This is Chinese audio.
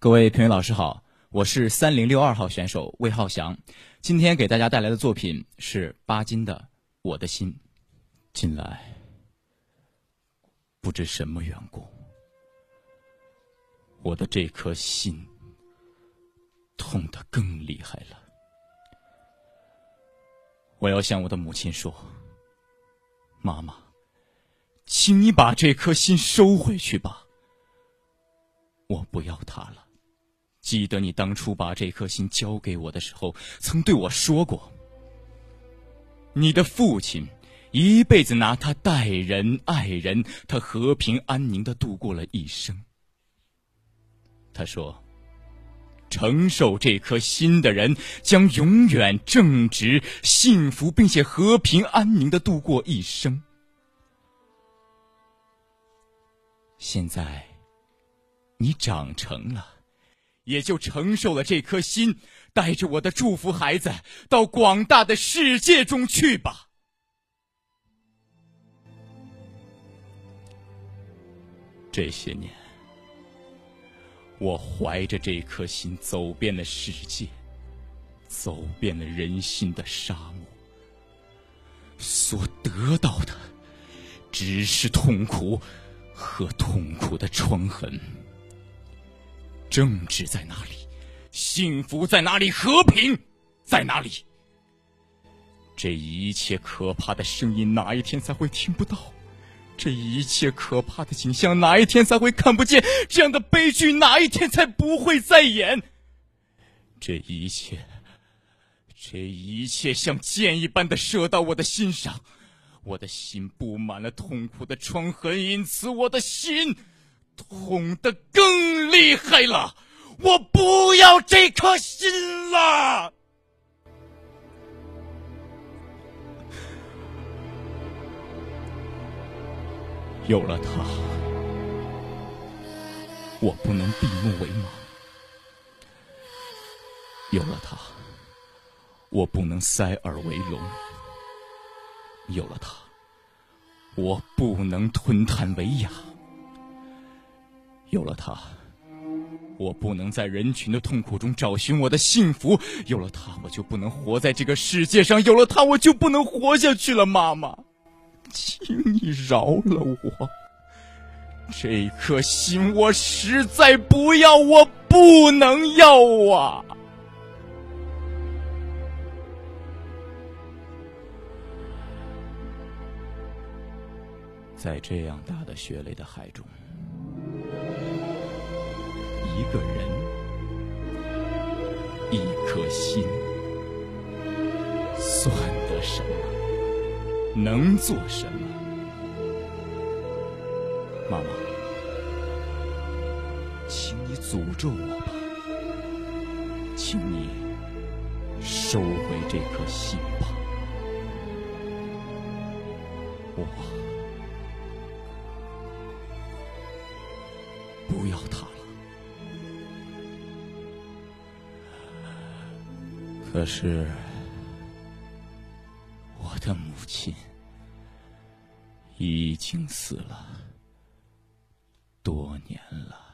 各位评委老师好，我是三零六二号选手魏浩翔，今天给大家带来的作品是巴金的《我的心》。近来，不知什么缘故，我的这颗心痛得更厉害了。我要向我的母亲说：“妈妈，请你把这颗心收回去吧，我不要它了。”记得你当初把这颗心交给我的时候，曾对我说过：“你的父亲一辈子拿他待人爱人，他和平安宁的度过了一生。”他说：“承受这颗心的人将永远正直、幸福，并且和平安宁的度过一生。”现在，你长成了。也就承受了这颗心，带着我的祝福，孩子到广大的世界中去吧。这些年，我怀着这颗心走遍了世界，走遍了人心的沙漠，所得到的只是痛苦和痛苦的创痕。政治在哪里？幸福在哪里？和平在哪里？这一切可怕的声音哪一天才会听不到？这一切可怕的景象哪一天才会看不见？这样的悲剧哪一天才不会再演？这一切，这一切像箭一般的射到我的心上，我的心布满了痛苦的创痕，因此我的心。痛的更厉害了，我不要这颗心了。有了他，我不能闭目为盲；有了他，我不能塞耳为聋；有了他，我不能吞炭为哑。有了他，我不能在人群的痛苦中找寻我的幸福；有了他，我就不能活在这个世界上；有了他，我就不能活下去了。妈妈，请你饶了我，这颗心我实在不要，我不能要啊！在这样大的血泪的海中。一个人，一颗心，算得什么？能做什么？妈妈，请你诅咒我吧，请你收回这颗心吧，我不要他可是，我的母亲已经死了多年了。